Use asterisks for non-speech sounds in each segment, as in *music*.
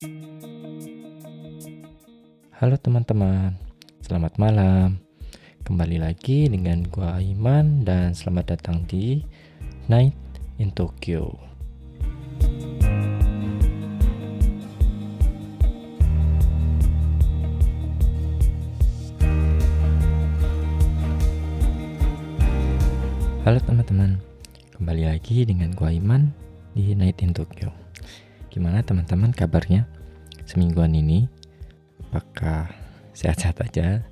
Halo teman-teman, selamat malam. Kembali lagi dengan gua Aiman dan selamat datang di Night in Tokyo. Halo teman-teman, kembali lagi dengan gua Iman di Night in Tokyo. Gimana teman-teman kabarnya semingguan ini? apakah sehat-sehat aja?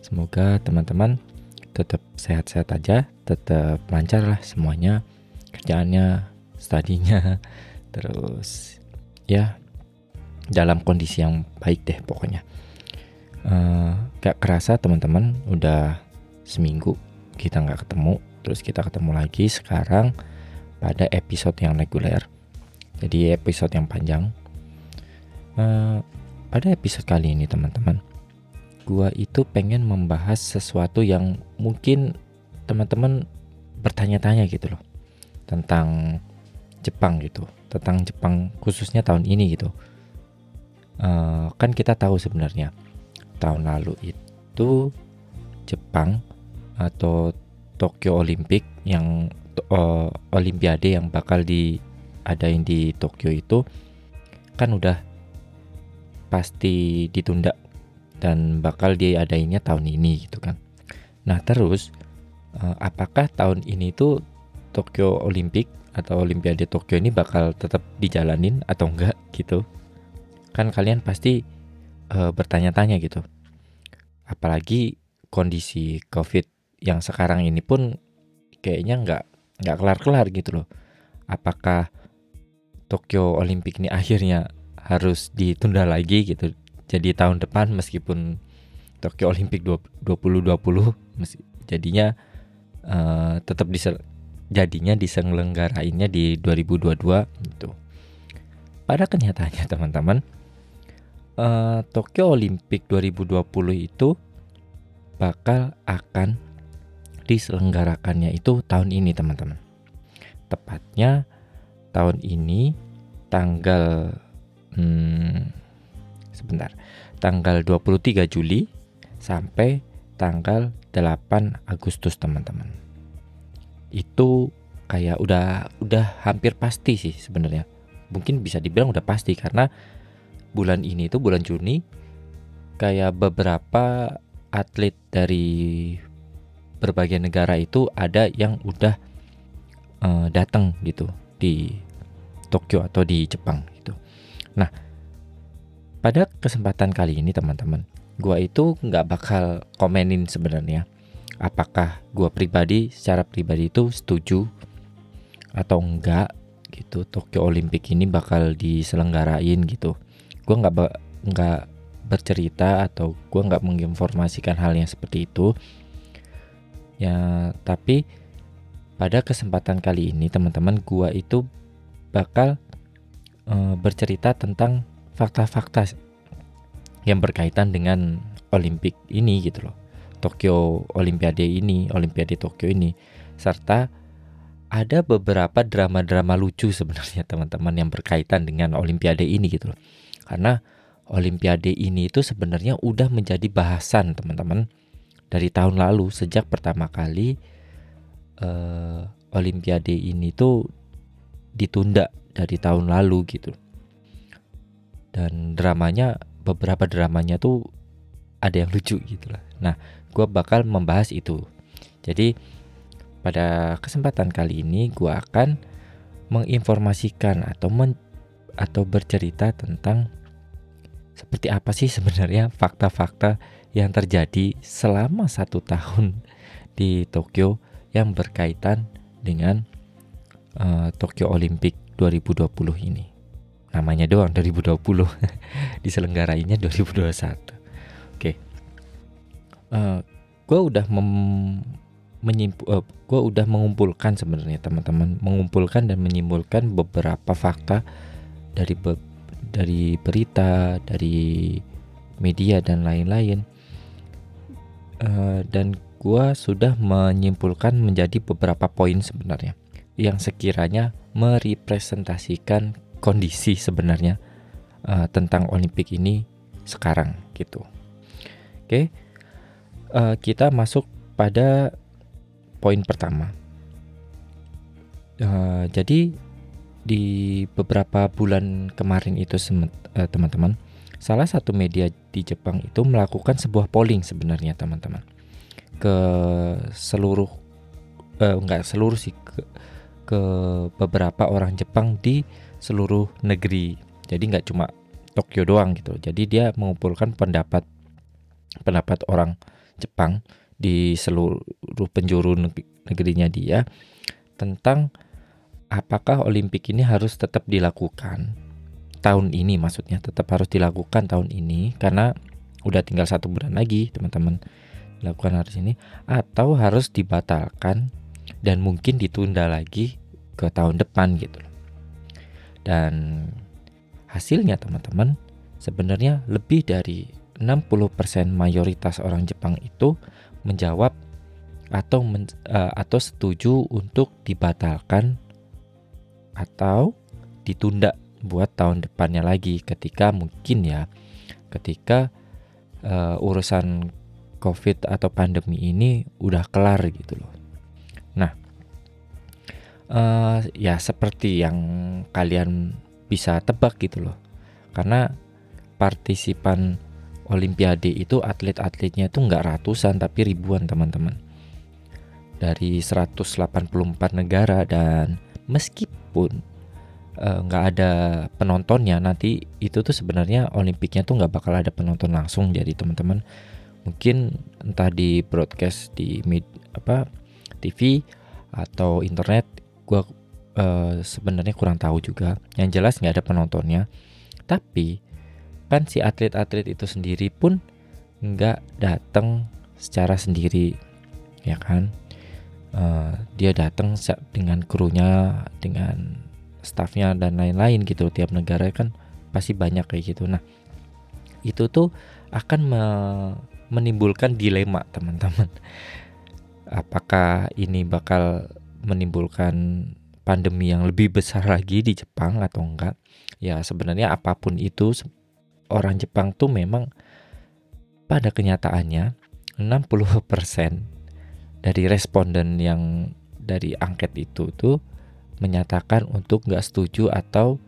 Semoga teman-teman tetap sehat-sehat aja tetap lancar lah semuanya kerjaannya studinya *laughs* terus ya dalam kondisi yang baik deh pokoknya. Uh, gak kerasa teman-teman udah seminggu kita nggak ketemu terus kita ketemu lagi sekarang pada episode yang reguler jadi episode yang panjang. Uh, pada episode kali ini teman-teman, gua itu pengen membahas sesuatu yang mungkin teman-teman bertanya-tanya gitu loh. Tentang Jepang gitu, tentang Jepang khususnya tahun ini gitu. Uh, kan kita tahu sebenarnya tahun lalu itu Jepang atau Tokyo Olympic yang uh, Olimpiade yang bakal diadain di Tokyo itu kan udah pasti ditunda dan bakal diadainnya tahun ini gitu kan. Nah terus uh, apakah tahun ini tuh Tokyo Olympic atau Olimpiade Tokyo ini bakal tetap dijalanin atau enggak gitu? Kan kalian pasti uh, bertanya-tanya gitu. Apalagi kondisi COVID yang sekarang ini pun kayaknya nggak nggak kelar-kelar gitu loh. Apakah Tokyo Olympic ini akhirnya harus ditunda lagi gitu. Jadi tahun depan meskipun Tokyo Olympic 2020 jadinya uh, tetap disel jadinya diselenggarainnya di 2022 gitu. Pada kenyataannya *laughs* teman-teman uh, Tokyo Olympic 2020 itu bakal akan diselenggarakannya itu tahun ini teman-teman. Tepatnya tahun ini tanggal hmm, sebentar. Tanggal 23 Juli sampai tanggal 8 Agustus teman-teman. Itu kayak udah udah hampir pasti sih sebenarnya. Mungkin bisa dibilang udah pasti karena bulan ini itu bulan Juni kayak beberapa atlet dari berbagai negara itu ada yang udah uh, datang gitu di Tokyo atau di Jepang Nah, pada kesempatan kali ini teman-teman, gua itu nggak bakal komenin sebenarnya apakah gua pribadi secara pribadi itu setuju atau enggak gitu Tokyo Olympic ini bakal diselenggarain gitu. Gua nggak nggak bercerita atau gua nggak menginformasikan hal yang seperti itu. Ya, tapi pada kesempatan kali ini teman-teman gua itu bakal e, bercerita tentang fakta-fakta yang berkaitan dengan Olimpik ini gitu loh. Tokyo Olimpiade ini, Olimpiade Tokyo ini serta ada beberapa drama-drama lucu sebenarnya *laughs* teman-teman yang berkaitan dengan Olimpiade ini gitu loh. Karena Olimpiade ini itu sebenarnya udah menjadi bahasan teman-teman dari tahun lalu sejak pertama kali uh, Olimpiade ini tuh ditunda dari tahun lalu gitu. Dan dramanya beberapa dramanya tuh ada yang lucu gitu lah. Nah gue bakal membahas itu. Jadi pada kesempatan kali ini gue akan menginformasikan atau men atau bercerita tentang seperti apa sih sebenarnya fakta-fakta yang terjadi selama satu tahun di Tokyo yang berkaitan dengan uh, Tokyo Olympic 2020 ini. Namanya doang 2020. Diselenggarainya 2021. Oke. Uh, eh, gue udah mem uh, eh, gue udah mengumpulkan sebenarnya teman-teman mengumpulkan dan menyimpulkan beberapa fakta dari be dari berita dari media dan lain-lain uh, dan gue sudah menyimpulkan menjadi beberapa poin sebenarnya yang sekiranya merepresentasikan kondisi sebenarnya uh, tentang Olimpik ini sekarang gitu. Oke, uh, kita masuk pada poin pertama. Uh, jadi di beberapa bulan kemarin itu teman-teman, salah satu media di Jepang itu melakukan sebuah polling sebenarnya teman-teman ke seluruh uh, enggak seluruh sih ke, ke beberapa orang Jepang di seluruh negeri. Jadi nggak cuma Tokyo doang gitu. Jadi dia mengumpulkan pendapat pendapat orang Jepang di seluruh penjuru negerinya dia tentang apakah Olimpik ini harus tetap dilakukan tahun ini maksudnya tetap harus dilakukan tahun ini karena udah tinggal satu bulan lagi teman-teman dilakukan hari ini atau harus dibatalkan dan mungkin ditunda lagi ke tahun depan gitu dan hasilnya teman-teman sebenarnya lebih dari 60% mayoritas orang Jepang itu menjawab atau men, uh, atau setuju untuk dibatalkan atau ditunda buat tahun depannya lagi ketika mungkin ya ketika uh, urusan covid atau pandemi ini udah kelar gitu loh. Uh, ya seperti yang kalian bisa tebak gitu loh, karena partisipan Olimpiade itu atlet-atletnya itu nggak ratusan tapi ribuan teman-teman. Dari 184 negara dan meskipun Eh, nggak uh, ada penontonnya nanti itu tuh sebenarnya Olimpiknya tuh nggak bakal ada penonton langsung jadi teman-teman. Mungkin entah di broadcast di mid, apa TV atau internet gue uh, sebenarnya kurang tahu juga. Yang jelas nggak ada penontonnya. Tapi kan si atlet-atlet itu sendiri pun nggak datang secara sendiri ya kan? Uh, dia datang dengan krunya dengan staffnya dan lain-lain gitu. Tiap negara kan pasti banyak kayak gitu. Nah itu tuh akan me menimbulkan dilema teman-teman. Apakah ini bakal menimbulkan pandemi yang lebih besar lagi di Jepang atau enggak ya sebenarnya apa pun itu orang Jepang tuh memang pada kenyataannya 60% dari responden yang dari angket itu tuh menyatakan untuk nggak setuju atau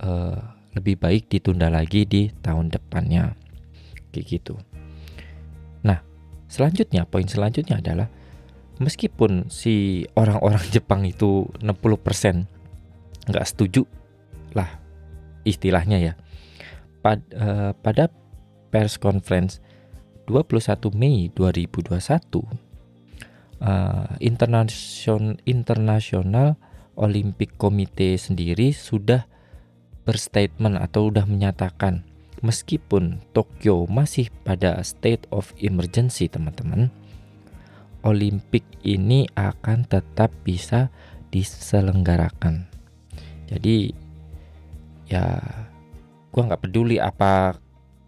uh, lebih baik ditunda lagi di tahun depannya kayak gitu. Nah, selanjutnya poin selanjutnya adalah meskipun si orang-orang Jepang itu 60% nggak setuju lah istilahnya ya. Pad, uh, pada pers conference 21 Mei 2021 uh, internasional internasional Olympic Committee sendiri sudah berstatement atau sudah menyatakan meskipun Tokyo masih pada state of emergency teman-teman Olimpik ini akan tetap bisa diselenggarakan. Jadi ya gua nggak peduli apa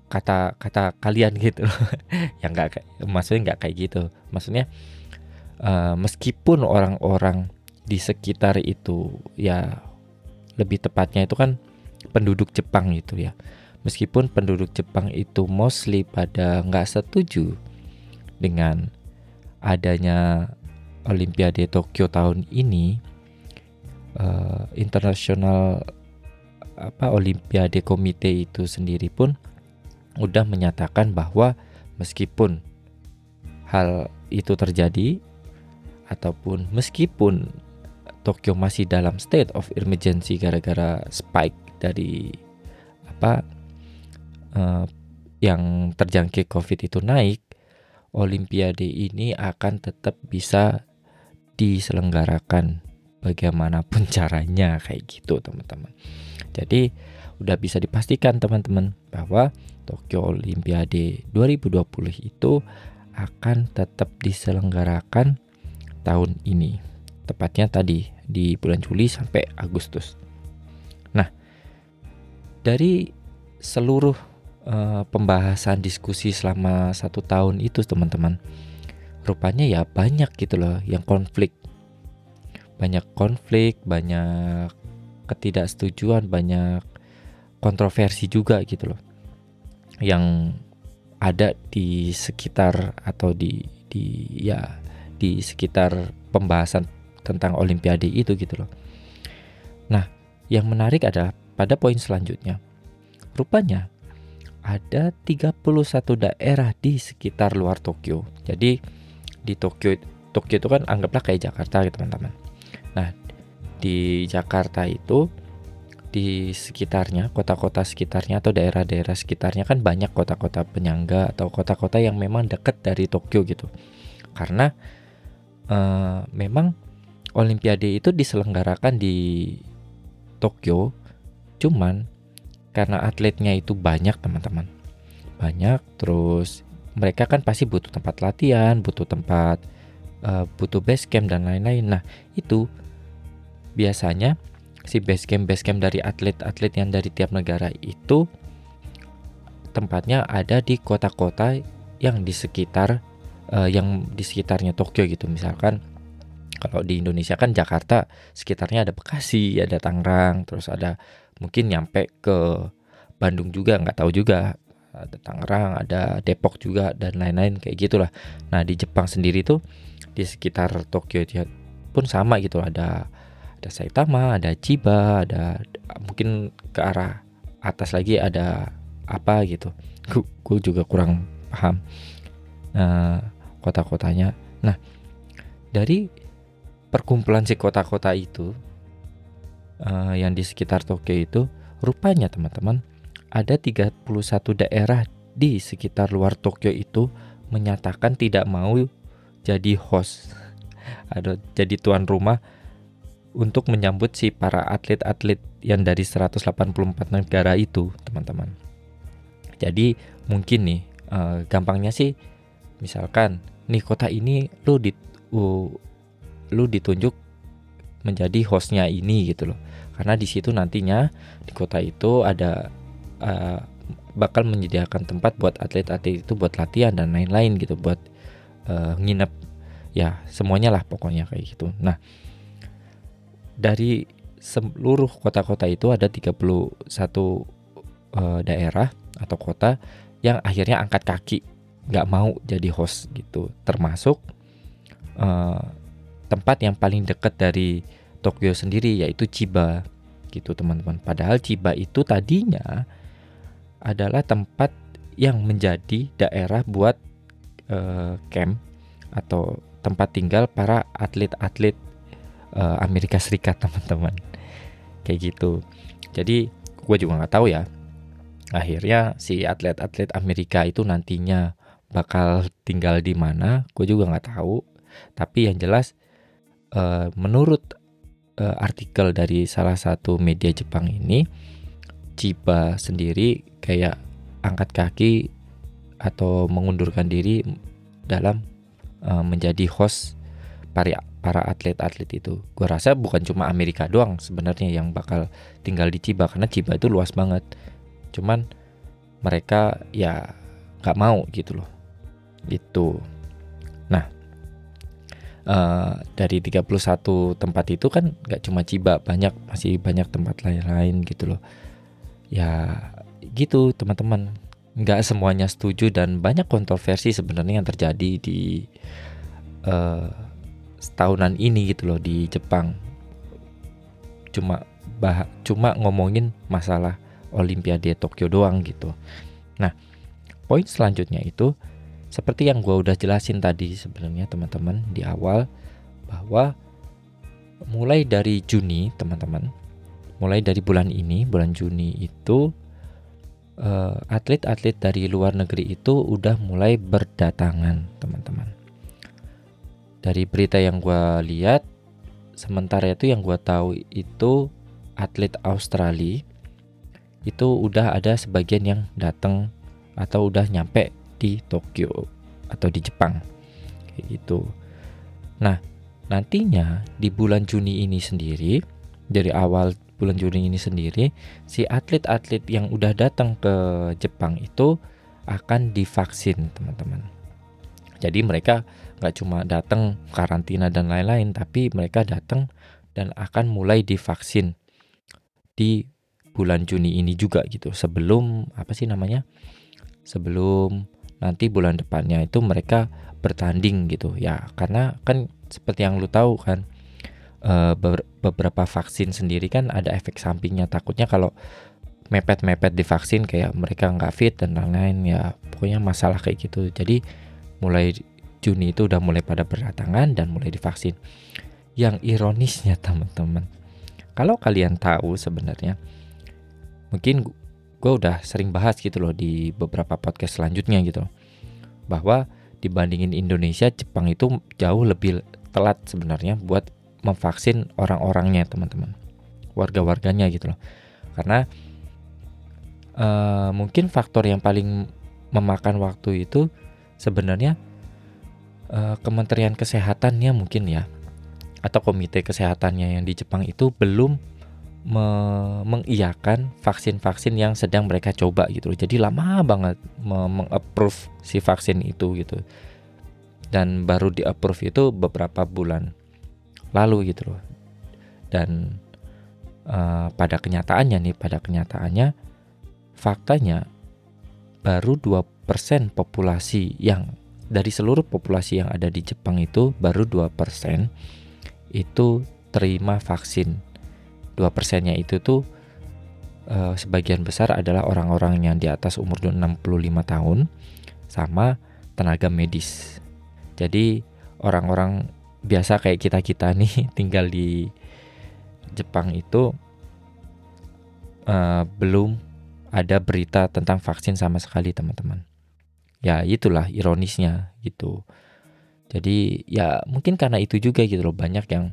kata kata kalian *laughs* gitu yang nggak maksudnya nggak kayak gitu. Maksudnya uh, meskipun orang-orang di sekitar itu ya lebih tepatnya itu kan penduduk Jepang itu ya. Meskipun penduduk Jepang itu mostly pada nggak setuju dengan adanya Olimpiade Tokyo tahun ini uh, internasional apa Olimpiade Komite itu sendiri pun udah menyatakan bahwa meskipun hal itu terjadi ataupun meskipun Tokyo masih dalam state of emergency gara-gara spike dari apa uh, yang terjangkit COVID itu naik, Olimpiade ini akan tetap bisa diselenggarakan bagaimanapun *laughs* caranya kayak gitu teman-teman. Jadi udah bisa dipastikan teman-teman bahwa Tokyo Olimpiade 2020 itu akan tetap diselenggarakan tahun ini. Tepatnya tadi di bulan Juli sampai Agustus. Nah, dari seluruh uh, pembahasan diskusi selama satu tahun itu teman-teman, rupanya ya banyak gitu loh yang konflik. Banyak konflik, banyak ketidaksetujuan, banyak kontroversi juga gitu loh yang ada di sekitar atau di di ya di sekitar pembahasan tentang olimpiade itu gitu loh. Nah, yang menarik adalah pada poin selanjutnya. Rupanya ada 31 daerah di sekitar luar Tokyo. Jadi di Tokyo Tokyo itu kan anggaplah kayak Jakarta gitu teman-teman. Nah, di Jakarta itu di sekitarnya, kota-kota sekitarnya atau daerah-daerah sekitarnya kan banyak kota-kota penyangga atau kota-kota yang memang dekat dari Tokyo gitu. Karena uh, memang Olimpiade itu diselenggarakan di Tokyo, cuman karena atletnya itu banyak teman-teman, banyak terus mereka kan pasti butuh tempat latihan, butuh tempat, uh, butuh base camp dan lain-lain. Nah itu biasanya si base camp base camp dari atlet-atlet yang dari tiap negara itu tempatnya ada di kota-kota yang di sekitar uh, yang di sekitarnya Tokyo gitu misalkan kalau di Indonesia kan Jakarta sekitarnya ada Bekasi ada Tangerang terus ada mungkin nyampe ke Bandung juga nggak tahu juga ada Tangerang ada Depok juga dan lain-lain kayak gitulah nah di Jepang sendiri tuh di sekitar Tokyo pun sama gitu ada ada Saitama, ada Chiba, ada mungkin ke arah atas lagi ada apa gitu. Gue juga kurang paham uh, kota-kotanya. Nah, dari perkumpulan si kota-kota itu uh, yang di sekitar Tokyo itu rupanya teman-teman ada 31 daerah di sekitar luar Tokyo itu menyatakan tidak mau jadi host *laughs* ada jadi tuan rumah untuk menyambut si para atlet-atlet yang dari 184 negara itu, teman-teman. Jadi mungkin nih, uh, gampangnya sih, misalkan nih kota ini lu di uh, lu ditunjuk menjadi hostnya ini gitu loh. Karena di situ nantinya di kota itu ada uh, bakal menyediakan tempat buat atlet-atlet itu buat latihan dan lain-lain gitu, buat uh, nginep ya semuanya lah pokoknya kayak gitu. Nah dari seluruh kota-kota itu ada 31 uh, eh, daerah atau kota yang akhirnya angkat kaki nggak mau jadi host gitu termasuk uh, tempat yang paling dekat dari Tokyo sendiri yaitu Chiba gitu teman-teman. Padahal Chiba itu tadinya adalah tempat yang menjadi daerah buat uh, camp atau tempat tinggal para atlet-atlet uh, Amerika Serikat *laughs* teman-teman. Kayak gitu. Jadi gue juga nggak tahu ya. Akhirnya si atlet-atlet Amerika itu nantinya bakal tinggal di mana gue juga nggak tahu. Tapi yang jelas uh, menurut uh, artikel dari salah satu media Jepang ini Chiba sendiri kayak angkat kaki atau mengundurkan diri dalam uh, menjadi host para para atlet-atlet itu. Gue rasa bukan cuma Amerika doang sebenarnya yang bakal tinggal di Ciba karena Ciba itu luas banget. Cuman mereka ya nggak mau gitu loh. Itu. Uh, dari 31 tempat itu kan nggak cuma Ciba, banyak masih banyak tempat lain-lain gitu loh. Ya gitu teman-teman. Nggak semuanya setuju dan banyak kontroversi sebenarnya yang terjadi di uh, setahunan ini gitu loh di Jepang cuma bah cuma ngomongin masalah Olimpiade Tokyo doang gitu nah poin selanjutnya itu seperti yang gue udah jelasin tadi sebenarnya teman-teman di awal bahwa mulai dari Juni teman-teman mulai dari bulan ini bulan Juni itu eh, atlet-atlet uh, dari luar negeri itu udah mulai berdatangan teman-teman. Dari berita yang gue lihat sementara itu yang gue tahu itu atlet Australia itu udah ada sebagian yang datang atau udah nyampe di Tokyo atau di Jepang kayak gitu. Nah nantinya di bulan Juni ini sendiri dari awal bulan Juni ini sendiri si atlet-atlet yang udah datang ke Jepang itu akan divaksin teman-teman. Jadi mereka nggak cuma datang karantina dan lain-lain, tapi mereka datang dan akan mulai divaksin di bulan Juni ini juga gitu sebelum apa sih namanya sebelum nanti bulan depannya itu mereka bertanding gitu. Ya karena kan seperti yang lu tahu kan uh, beberapa vaksin sendiri kan ada efek sampingnya. Takutnya kalau mepet-mepet di vaksin kayak mereka nggak fit dan lain-lain ya pokoknya masalah kayak gitu. Jadi mulai Juni itu udah mulai pada berdatangan dan mulai divaksin. Yang ironisnya teman-teman kalau kalian tahu sebenarnya mungkin gue udah sering bahas gitu loh di beberapa podcast selanjutnya gitu. Bahwa dibandingin Indonesia Jepang itu jauh lebih telat sebenarnya buat memvaksin orang-orangnya teman-teman. Warga-warganya gitu loh. Karena uh, mungkin faktor yang paling memakan waktu itu sebenarnya uh, Kementerian Kesehatannya mungkin ya atau komite kesehatannya yang di Jepang itu belum me mengiyakan vaksin-vaksin yang sedang mereka coba gitu loh. Jadi lama banget mengapprove si vaksin itu gitu. Dan baru di-approve itu beberapa bulan lalu gitu loh. Dan uh, pada kenyataannya nih, pada kenyataannya faktanya baru 2% populasi yang dari seluruh populasi yang ada di Jepang itu baru 2% itu terima vaksin dua persennya itu tuh uh, sebagian besar adalah orang-orang yang di atas umur 65 tahun sama tenaga medis. Jadi orang-orang biasa kayak kita-kita nih *laughs* tinggal di Jepang itu uh, belum ada berita tentang vaksin sama sekali teman-teman. Ya itulah ironisnya gitu. Jadi ya mungkin karena itu juga gitu loh banyak yang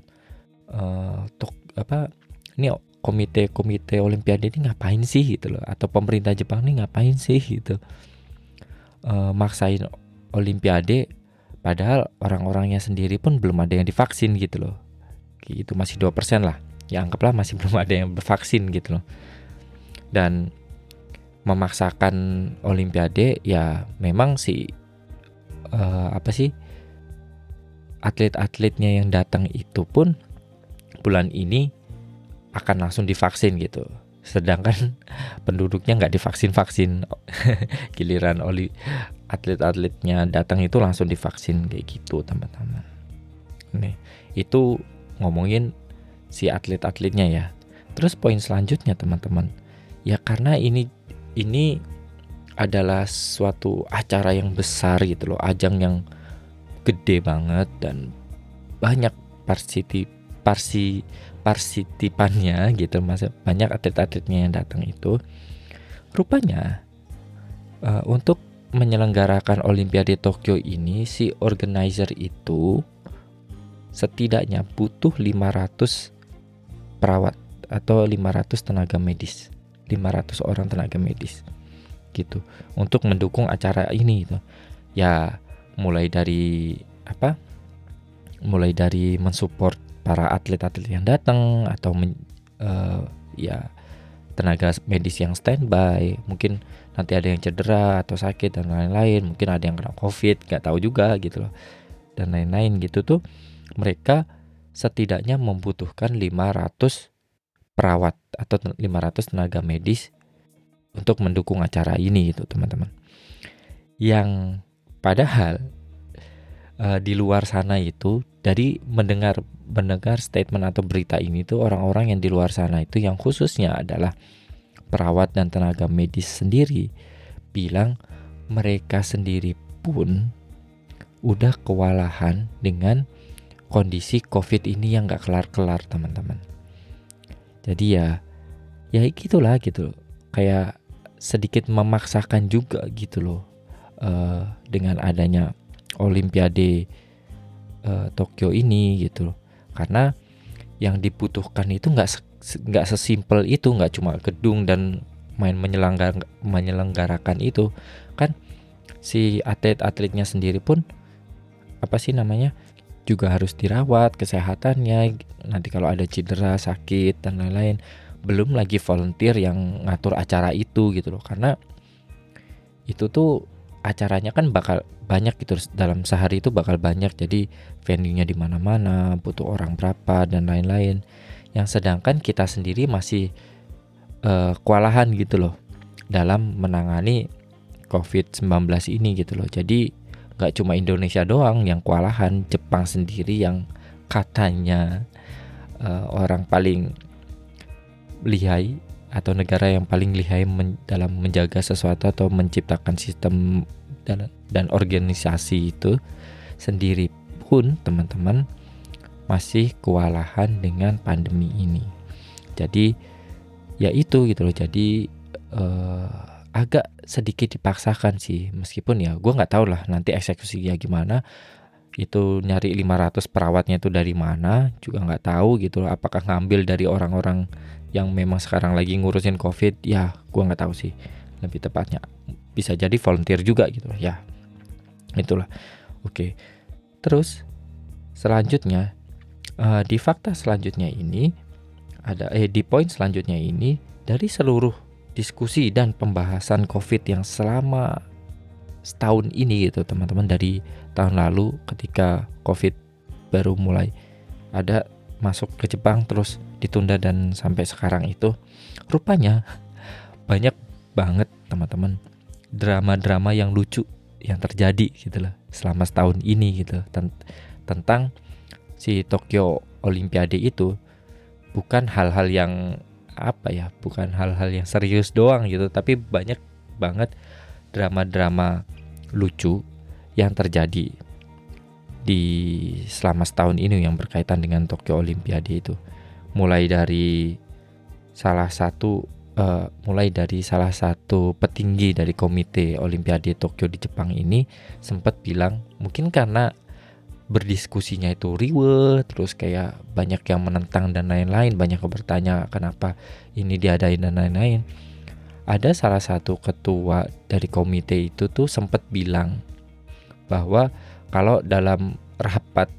uh, tok apa ini komite-komite olimpiade ini ngapain sih gitu loh. Atau pemerintah Jepang ini ngapain sih gitu. E, maksain olimpiade padahal orang-orangnya sendiri pun belum ada yang divaksin gitu loh. Gitu masih dua persen lah. Ya anggaplah masih *laughs* belum ada yang bervaksin gitu loh. Dan memaksakan olimpiade ya memang si uh, apa sih atlet-atletnya yang datang itu pun bulan ini akan langsung divaksin gitu. Sedangkan *laughs* penduduknya nggak divaksin vaksin. *laughs* Giliran oli atlet-atletnya datang itu langsung divaksin kayak gitu teman-teman. Nih itu ngomongin si atlet-atletnya ya. Terus poin selanjutnya teman-teman. Ya karena ini ini adalah suatu acara yang besar gitu loh ajang yang gede banget dan banyak parsi partisipannya gitu mas banyak atlet-atletnya yang datang itu rupanya uh, untuk menyelenggarakan Olimpiade Tokyo ini si organizer itu setidaknya butuh 500 perawat atau 500 tenaga medis 500 orang tenaga medis gitu untuk mendukung acara ini gitu. ya mulai dari apa mulai dari mensupport para atlet-atlet yang datang atau men, uh, ya tenaga medis yang standby. Mungkin nanti ada yang cedera atau sakit dan lain-lain. Mungkin ada yang kena covid nggak tahu juga gitu loh. Dan lain-lain gitu tuh mereka setidaknya membutuhkan 500 perawat atau 500 tenaga medis untuk mendukung acara ini gitu teman-teman. Yang padahal uh, di luar sana itu dari mendengar mendengar statement atau berita ini tuh orang-orang yang di luar sana itu yang khususnya adalah perawat dan tenaga medis sendiri bilang mereka sendiri pun udah kewalahan dengan kondisi COVID ini yang gak kelar-kelar teman-teman. Jadi ya, ya gitulah gitu. Kayak sedikit memaksakan juga gitu loh uh, dengan adanya Olimpiade uh, Tokyo ini gitu loh. Karena yang dibutuhkan itu nggak nggak sesimpel itu nggak cuma gedung dan main menyelenggar menyelenggarakan itu. Kan si atlet-atletnya sendiri pun apa sih namanya juga harus dirawat kesehatannya. Nanti kalau ada cedera sakit dan lain-lain belum lagi volunteer yang ngatur acara itu gitu loh. Karena itu tuh acaranya kan bakal banyak gitu dalam sehari itu bakal banyak jadi venue-nya di mana-mana butuh orang berapa dan lain-lain yang sedangkan kita sendiri masih uh, kewalahan gitu loh dalam menangani COVID-19 ini gitu loh. Jadi nggak cuma Indonesia doang yang kewalahan, Jepang sendiri yang katanya uh, orang paling lihai atau negara yang paling lihai men dalam menjaga sesuatu atau menciptakan sistem dan, dan organisasi itu sendiri pun teman-teman masih kewalahan dengan pandemi ini. Jadi ya itu gitu loh. Jadi uh, agak sedikit dipaksakan sih meskipun ya gue nggak tahu lah nanti eksekusinya gimana itu nyari 500 perawatnya itu dari mana juga nggak tahu gitu loh apakah ngambil dari orang-orang yang memang sekarang lagi ngurusin covid ya gue nggak tahu sih. Lebih tepatnya bisa jadi volunteer juga gitu ya. Itulah. Oke. Terus selanjutnya uh, di fakta selanjutnya ini ada eh di poin selanjutnya ini dari seluruh diskusi dan pembahasan covid yang selama setahun ini gitu teman-teman dari tahun lalu ketika covid baru mulai ada masuk ke Jepang terus ditunda dan sampai sekarang itu rupanya banyak banget teman-teman drama-drama yang lucu yang terjadi gitu lah selama setahun ini gitu tentang si Tokyo Olimpiade itu bukan hal-hal yang apa ya bukan hal-hal yang serius doang gitu tapi banyak banget drama-drama lucu yang terjadi di selama setahun ini yang berkaitan dengan Tokyo Olimpiade itu. Mulai dari salah satu uh, mulai dari salah satu petinggi dari komite Olimpiade Tokyo di Jepang ini sempat bilang mungkin karena berdiskusinya itu riwet terus kayak banyak yang menentang dan lain-lain banyak yang bertanya kenapa ini diadain dan lain-lain. Ada salah satu ketua dari komite itu tuh sempat bilang bahwa kalau dalam rapat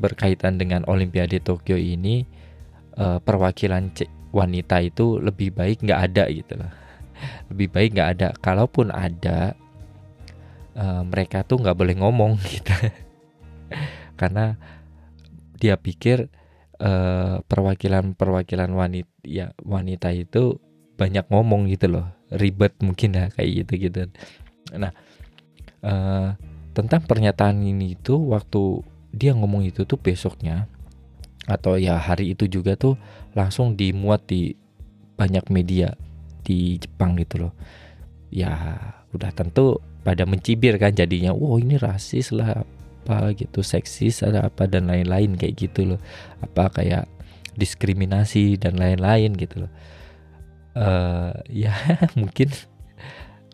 berkaitan dengan Olimpiade Tokyo ini uh, perwakilan wanita itu lebih baik nggak ada gitu loh. *laughs* Lebih baik nggak ada. Kalaupun ada uh, mereka tuh nggak boleh ngomong *laughs* gitu. Karena dia pikir uh, perwakilan perwakilan wanita ya wanita itu banyak ngomong gitu loh. Ribet mungkin ya kayak gitu gitu nah uh, tentang pernyataan ini itu waktu dia ngomong itu tuh besoknya atau ya hari itu juga tuh langsung dimuat di banyak media di Jepang gitu loh. Ya udah tentu pada mencibir kan jadinya wow ini rasis lah apa gitu seksis ada apa dan lain-lain kayak gitu loh. Apa kayak diskriminasi dan lain-lain gitu loh. Uh, *laughs* ya mungkin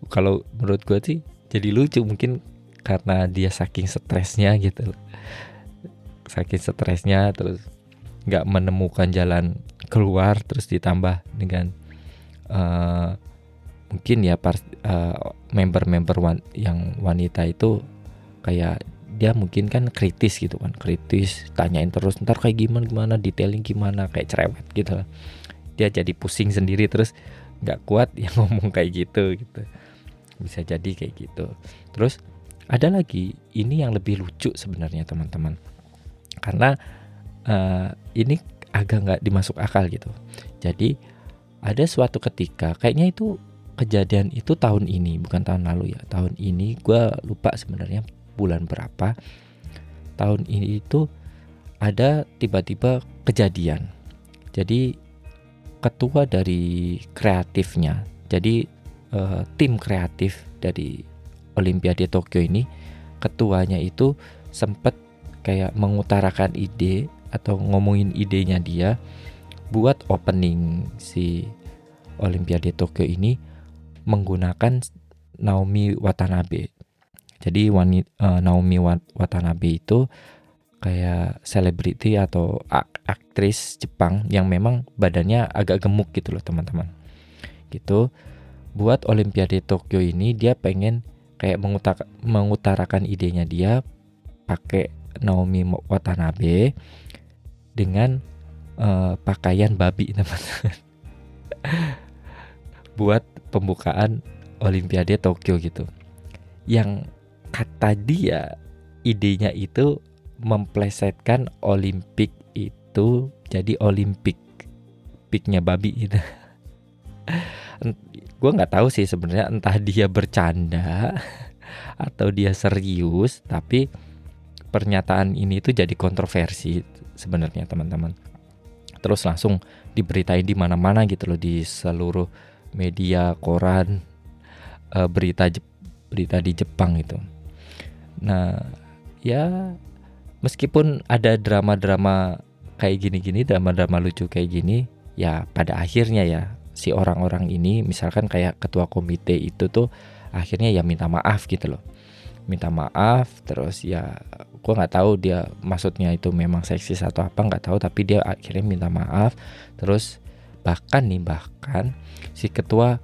kalau menurut gue sih jadi lucu mungkin karena dia saking stresnya gitu. Saking stresnya terus nggak menemukan jalan keluar terus ditambah dengan uh, mungkin ya uh, member-member wan yang wanita itu kayak dia mungkin kan kritis gitu kan kritis tanyain terus ntar kayak gimana gimana detailing gimana kayak cerewet gitu dia jadi pusing sendiri terus nggak kuat *laughs* yang ngomong kayak gitu gitu. Bisa jadi kayak gitu. Terus ada lagi ini yang lebih lucu sebenarnya teman-teman. Karena uh, ini agak nggak dimasuk akal gitu. Jadi ada suatu ketika kayaknya itu kejadian itu tahun ini bukan tahun lalu ya. Tahun ini gue lupa sebenarnya bulan berapa. Tahun ini itu ada tiba-tiba kejadian. Jadi ketua dari kreatifnya. Jadi uh, tim kreatif dari Olimpiade Tokyo ini ketuanya itu sempat kayak mengutarakan ide atau ngomongin idenya dia buat opening si Olimpiade Tokyo ini menggunakan Naomi Watanabe. Jadi wanita, uh, eh, Naomi Watanabe itu kayak selebriti atau ak aktris Jepang yang memang badannya agak gemuk gitu loh teman-teman gitu buat Olimpiade Tokyo ini dia pengen kayak mengutak mengutarakan idenya dia pakai Naomi Watanabe dengan uh, pakaian babi *laughs* teman-teman. Buat pembukaan Olimpiade Tokyo gitu. Yang kata dia idenya itu memplesetkan Olimpik itu jadi Olimpik piknya babi gitu *laughs* gue nggak tahu sih sebenarnya entah dia bercanda *laughs* atau dia serius tapi pernyataan ini tuh jadi kontroversi sebenarnya teman-teman. Terus langsung diberitain di mana-mana gitu loh di seluruh media koran uh, berita berita di Jepang itu nah ya meskipun ada drama-drama kayak gini-gini drama-drama lucu kayak gini ya pada akhirnya ya si orang-orang ini misalkan kayak ketua komite itu tuh akhirnya ya minta maaf gitu loh. Minta maaf terus ya gue nggak tahu dia maksudnya itu memang seksis atau apa nggak tahu tapi dia akhirnya minta maaf. Terus bahkan nih bahkan si ketua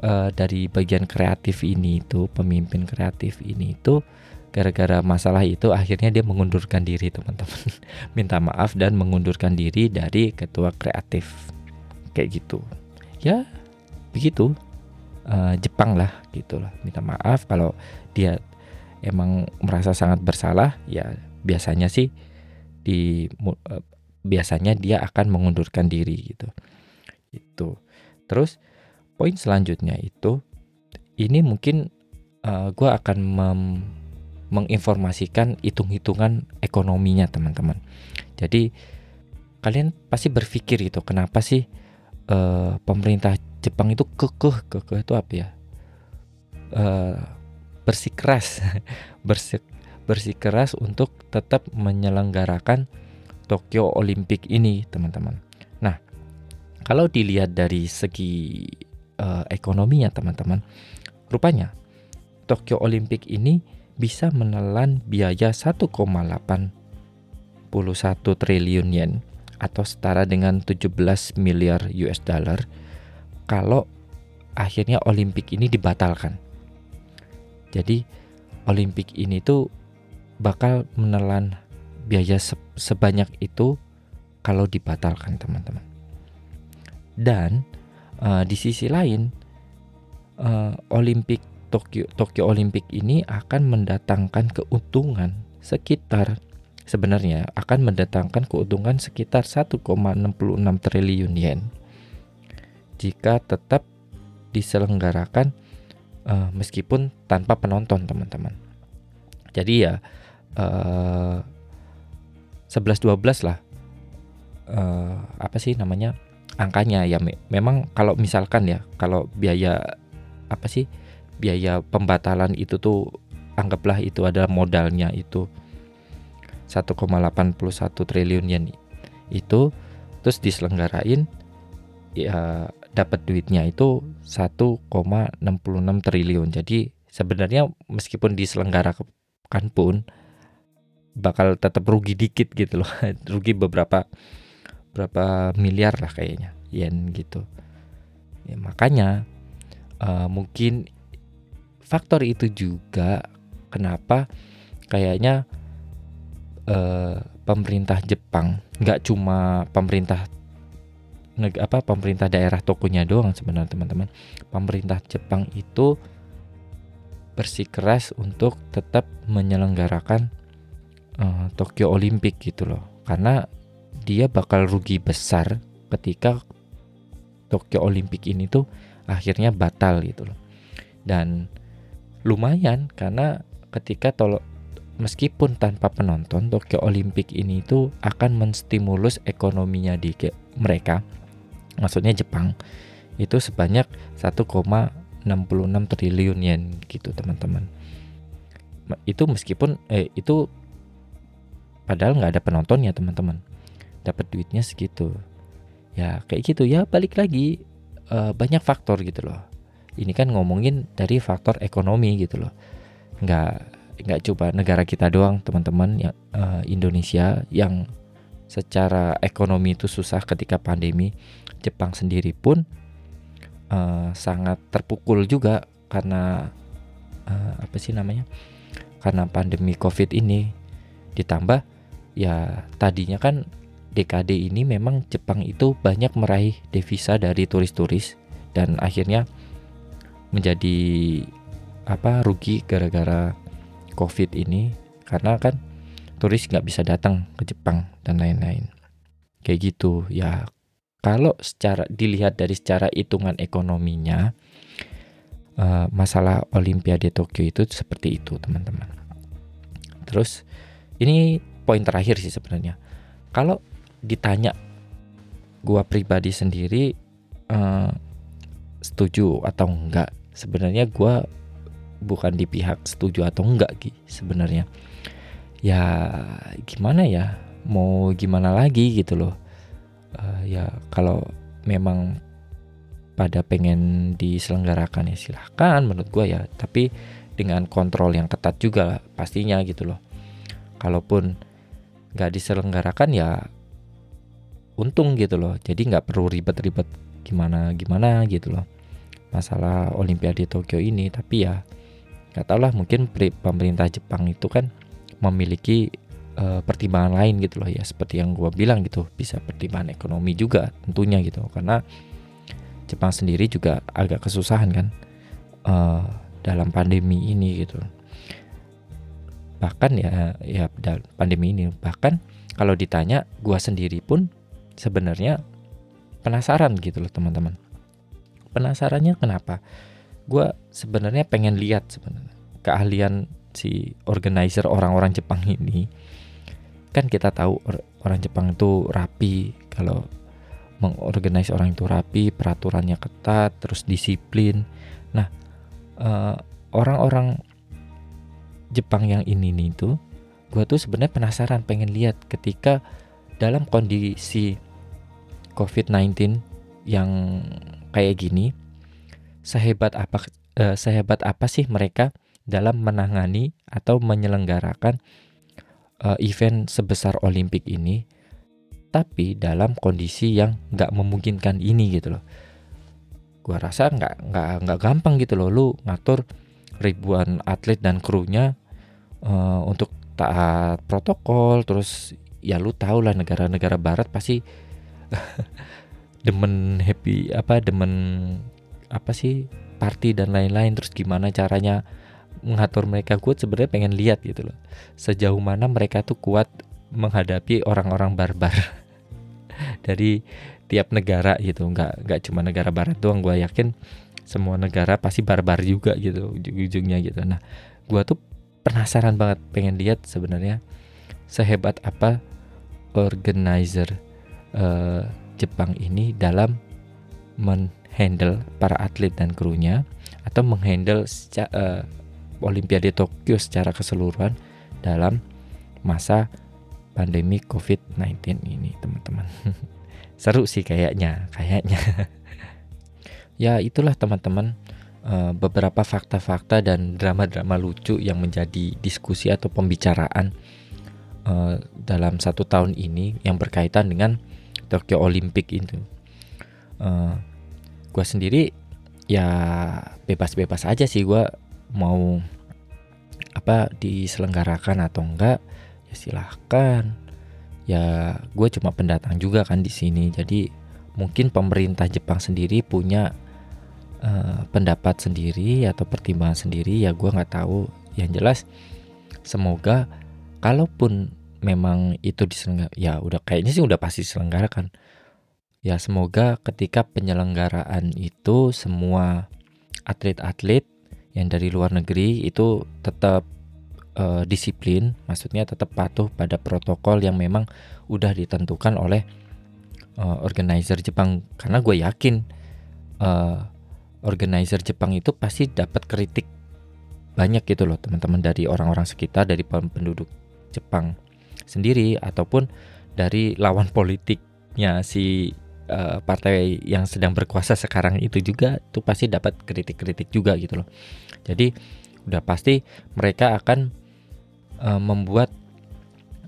uh, dari bagian kreatif ini itu pemimpin kreatif ini itu gara-gara masalah itu akhirnya dia mengundurkan diri teman-teman. *laughs* Minta maaf dan mengundurkan diri dari ketua kreatif. Kayak gitu ya begitu. Uh, Jepang lah gitulah minta maaf kalau dia emang merasa sangat bersalah. Ya biasanya sih di uh, biasanya dia akan mengundurkan diri gitu. Itu. Terus poin selanjutnya itu ini mungkin uh, eh, gue akan mem menginformasikan hitung-hitungan ekonominya teman-teman. Jadi kalian pasti berpikir gitu kenapa sih uh, pemerintah Jepang itu kekeh kekeh itu apa ya uh, bersikeras *laughs* bersik bersikeras untuk tetap menyelenggarakan Tokyo Olympic ini teman-teman. Nah kalau dilihat dari segi uh, ekonominya teman-teman, rupanya Tokyo Olympic ini bisa menelan biaya 1,81 triliun yen atau setara dengan 17 miliar US dollar kalau akhirnya Olimpik ini dibatalkan. Jadi Olimpik ini tuh bakal menelan biaya sebanyak itu kalau dibatalkan teman-teman. Dan uh, di sisi lain uh, Olimpik Tokyo Tokyo Olimpik ini akan mendatangkan keuntungan sekitar sebenarnya akan mendatangkan keuntungan sekitar 1,66 triliun yen jika tetap diselenggarakan uh, meskipun tanpa penonton teman-teman. Jadi ya uh, 11-12 lah uh, apa sih namanya angkanya ya me memang kalau misalkan ya kalau biaya apa sih biaya pembatalan itu tuh anggaplah itu adalah modalnya itu 1,81 triliun yen itu terus diselenggarain ya dapat duitnya itu 1,66 triliun. Jadi sebenarnya meskipun diselenggarakan pun bakal tetap rugi dikit gitu loh. *laughs* rugi beberapa berapa miliar lah kayaknya yen gitu. Ya, makanya uh, mungkin faktor itu juga kenapa kayaknya uh, pemerintah Jepang. Nggak cuma pemerintah apa pemerintah daerah tokonya doang sebenarnya teman-teman. Pemerintah Jepang itu bersikeras untuk tetap menyelenggarakan uh, Tokyo Olympic gitu loh. Karena dia bakal rugi besar ketika Tokyo Olympic ini tuh akhirnya batal gitu loh. Dan lumayan karena ketika tolok meskipun tanpa penonton Tokyo Olympic ini itu akan menstimulus ekonominya di mereka maksudnya Jepang itu sebanyak 1,66 triliun yen gitu teman-teman. Itu meskipun eh itu padahal nggak ada penontonnya teman-teman. Dapat duitnya segitu. Ya kayak gitu. Ya balik lagi uh, banyak faktor gitu loh. Ini kan ngomongin dari faktor ekonomi gitu loh. Nggak nggak coba negara kita doang teman-teman yang uh, Indonesia yang secara ekonomi itu susah ketika pandemi. Jepang sendiri pun uh, sangat terpukul juga karena uh, apa sih namanya karena pandemi covid ini. Ditambah ya tadinya kan dekade ini memang Jepang itu banyak meraih devisa dari turis-turis dan akhirnya menjadi apa rugi gara-gara covid ini karena kan turis nggak bisa datang ke Jepang dan lain-lain kayak gitu ya kalau secara dilihat dari secara hitungan ekonominya uh, masalah Olimpiade Tokyo itu seperti itu teman-teman. Terus ini poin terakhir sih sebenarnya. Kalau ditanya gua pribadi sendiri uh, setuju atau enggak, sebenarnya gua bukan di pihak setuju atau enggak Ki sebenarnya. Ya gimana ya? Mau gimana lagi gitu loh. Uh, ya kalau memang pada pengen diselenggarakan ya silahkan menurut gue ya tapi dengan kontrol yang ketat juga lah, pastinya gitu loh kalaupun nggak diselenggarakan ya untung gitu loh jadi nggak perlu ribet-ribet gimana gimana gitu loh masalah Olimpiade Tokyo ini tapi ya nggak tau lah mungkin pemerintah Jepang itu kan memiliki uh, pertimbangan lain gitu loh ya seperti yang gue bilang gitu bisa pertimbangan ekonomi juga tentunya gitu. Karena Jepang sendiri juga agak kesusahan kan uh, dalam pandemi ini gitu. Bahkan ya ya dalam pandemi ini bahkan kalau ditanya gua sendiri pun sebenarnya penasaran gitu loh teman-teman. Penasarannya kenapa gua sebenarnya pengen lihat sebenarnya keahlian si organizer orang-orang Jepang ini kan kita tahu orang Jepang itu rapi kalau mengorganize orang itu rapi, peraturannya ketat, terus disiplin. Nah, eh, orang-orang Jepang yang ini nih tuh, gue tuh sebenarnya penasaran, pengen lihat ketika dalam kondisi COVID-19 yang kayak gini, sehebat apa uh, sehebat apa sih mereka dalam menangani atau menyelenggarakan uh, event sebesar Olimpik ini tapi dalam kondisi yang nggak memungkinkan ini gitu loh. Gua rasa nggak nggak nggak gampang gitu loh. Lu ngatur ribuan atlet dan krunya uh, untuk taat protokol terus ya lu tau lah negara-negara barat pasti *laughs* demen happy apa demen apa sih party dan lain-lain terus gimana caranya mengatur mereka kuat sebenarnya pengen lihat gitu loh. Sejauh mana mereka tuh kuat menghadapi orang-orang barbar. *laughs* Dari tiap negara gitu nggak nggak cuma negara barat doang gue yakin semua negara pasti barbar juga gitu ujung-ujungnya gitu. Nah gue tuh penasaran banget pengen lihat sebenarnya sehebat apa organizer uh, Jepang ini dalam menghandle para atlet dan krunya atau menghandle uh, Olimpiade Tokyo secara keseluruhan dalam masa pandemi COVID-19 ini, teman-teman. *laughs* Seru sih kayaknya, kayaknya. *laughs* ya, itulah teman-teman eh, beberapa fakta-fakta dan drama-drama lucu yang menjadi diskusi atau pembicaraan eh, dalam satu tahun ini yang berkaitan dengan Tokyo Olympic itu. Gue sendiri ya bebas-bebas aja sih gue mau apa diselenggarakan atau enggak ya silahkan. Ya gue cuma pendatang juga kan di sini jadi mungkin pemerintah Jepang sendiri punya uh, pendapat sendiri atau pertimbangan sendiri ya gue nggak tahu. Yang jelas semoga kalaupun memang itu diselenggarakan ya udah kayaknya sih udah pasti diselenggarakan ya semoga ketika penyelenggaraan itu semua atlet-atlet yang dari luar negeri itu tetap uh, disiplin, maksudnya tetap patuh pada protokol yang memang udah ditentukan oleh uh, organizer Jepang. Karena gue yakin uh, organizer Jepang itu pasti dapat kritik banyak gitu loh teman-teman dari orang-orang sekitar, dari penduduk Jepang sendiri ataupun dari lawan politiknya si uh, partai yang sedang berkuasa sekarang itu juga tuh pasti dapat kritik-kritik juga gitu loh. Jadi udah pasti mereka akan uh, membuat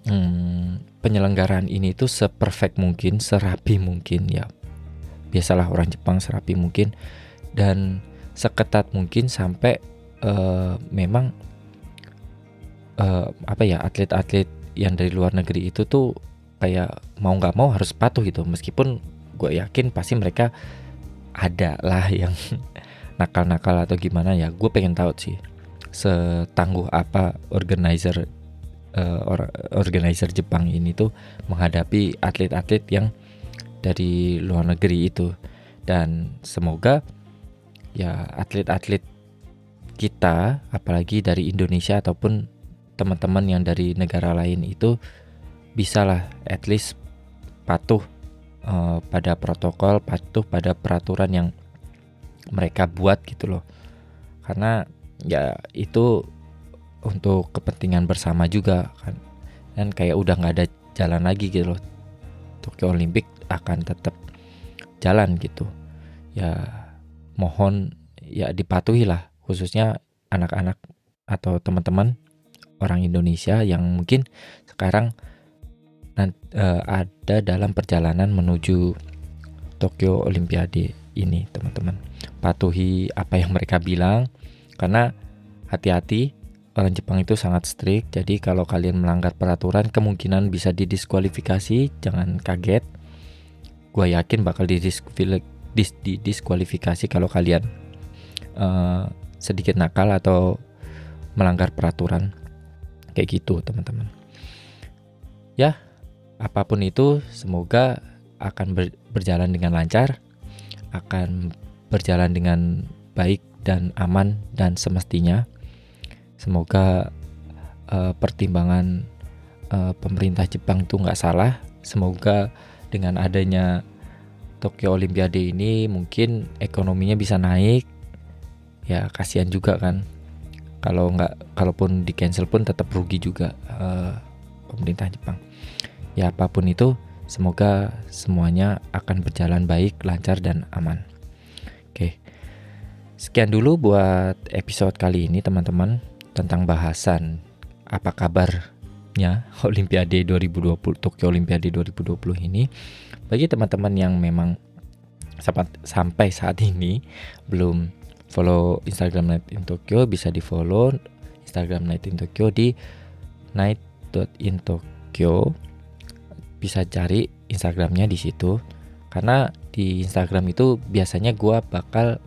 hmm, penyelenggaraan ini itu seperfect mungkin, serapi mungkin ya. Biasalah orang Jepang serapi mungkin dan seketat mungkin sampai uh, memang uh, apa ya atlet-atlet yang dari luar negeri itu tuh kayak mau nggak mau harus patuh gitu meskipun gue yakin pasti mereka ada lah yang *laughs* nakal-nakal atau gimana ya. Gue pengen tahu sih setangguh apa organizer uh, organizer Jepang ini tuh menghadapi atlet-atlet yang dari luar negeri itu. Dan semoga ya atlet-atlet kita apalagi dari Indonesia ataupun teman-teman yang dari negara lain itu bisalah at least patuh uh, pada protokol, patuh pada peraturan yang mereka buat gitu loh. Karena ya itu untuk kepentingan bersama juga kan. Dan kayak udah nggak ada jalan lagi gitu loh. Tokyo Olympic akan tetap jalan gitu. Ya mohon ya dipatuhi lah khususnya anak-anak atau teman-teman orang Indonesia yang mungkin sekarang uh, ada dalam perjalanan menuju Tokyo Olimpiade ini, teman-teman. Patuhi apa yang mereka bilang, karena hati-hati orang Jepang itu sangat strict. Jadi kalau kalian melanggar peraturan, kemungkinan bisa didiskualifikasi. Jangan kaget. Gue yakin bakal didiskualifikasi kalau kalian uh, sedikit nakal atau melanggar peraturan kayak gitu teman-teman ya apa pun itu semoga akan ber, berjalan dengan lancar akan berjalan dengan baik dan aman dan semestinya. Semoga uh, pertimbangan uh, pemerintah Jepang itu nggak salah. Semoga dengan adanya Tokyo Olimpiade ini mungkin ekonominya bisa naik. Ya kasihan juga kan. Kalau nggak kalaupun di cancel pun tetap rugi juga uh, pemerintah Jepang ya apa pun itu semoga semuanya akan berjalan baik lancar dan aman. Oke. Sekian dulu buat episode kali ini teman-teman tentang bahasan apa kabarnya *laughs* Olimpiade 2020 Tokyo Olimpiade 2020 ini. Bagi teman-teman yang memang sampai saat ini belum follow Instagram Night in Tokyo bisa di follow Instagram Night in Tokyo di night.intokyo bisa cari Instagramnya di situ. Karena di Instagram itu biasanya gue bakal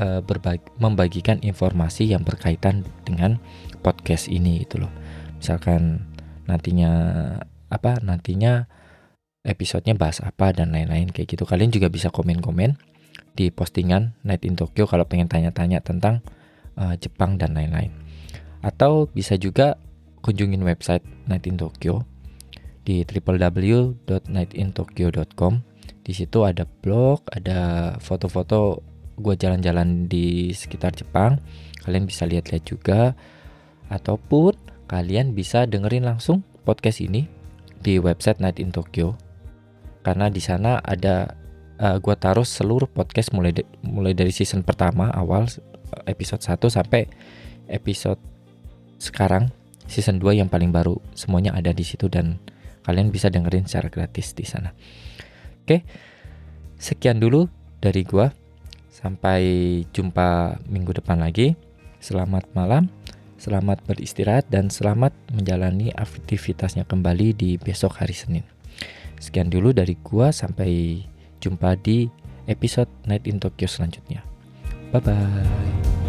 uh, berbagi, membagikan informasi yang berkaitan dengan podcast ini itu loh. Misalkan nantinya apa nantinya episodenya bahas apa dan lain-lain kayak gitu. Kalian juga bisa komen-komen di postingan Night in Tokyo kalau pengen tanya-tanya tentang uh, Jepang dan lain-lain. Atau bisa juga kunjungin website Night in Tokyo di www.nightintokyo.com. Di situ ada blog, ada foto-foto gue jalan-jalan di sekitar Jepang. Kalian bisa lihat-lihat juga. Ataupun kalian bisa dengerin langsung podcast ini di website Night in Tokyo. Karena di sana ada uh, eh, gue taruh seluruh podcast mulai de mulai dari season pertama awal episode 1 sampai episode sekarang season 2 yang paling baru semuanya ada di situ dan kalian bisa dengerin secara gratis di sana. Oke. Sekian dulu dari gua. Sampai jumpa minggu depan lagi. Selamat malam, selamat beristirahat dan selamat menjalani aktivitasnya kembali di besok hari Senin. Sekian dulu dari gua sampai Jumpa di episode Night in Tokyo selanjutnya. Bye bye.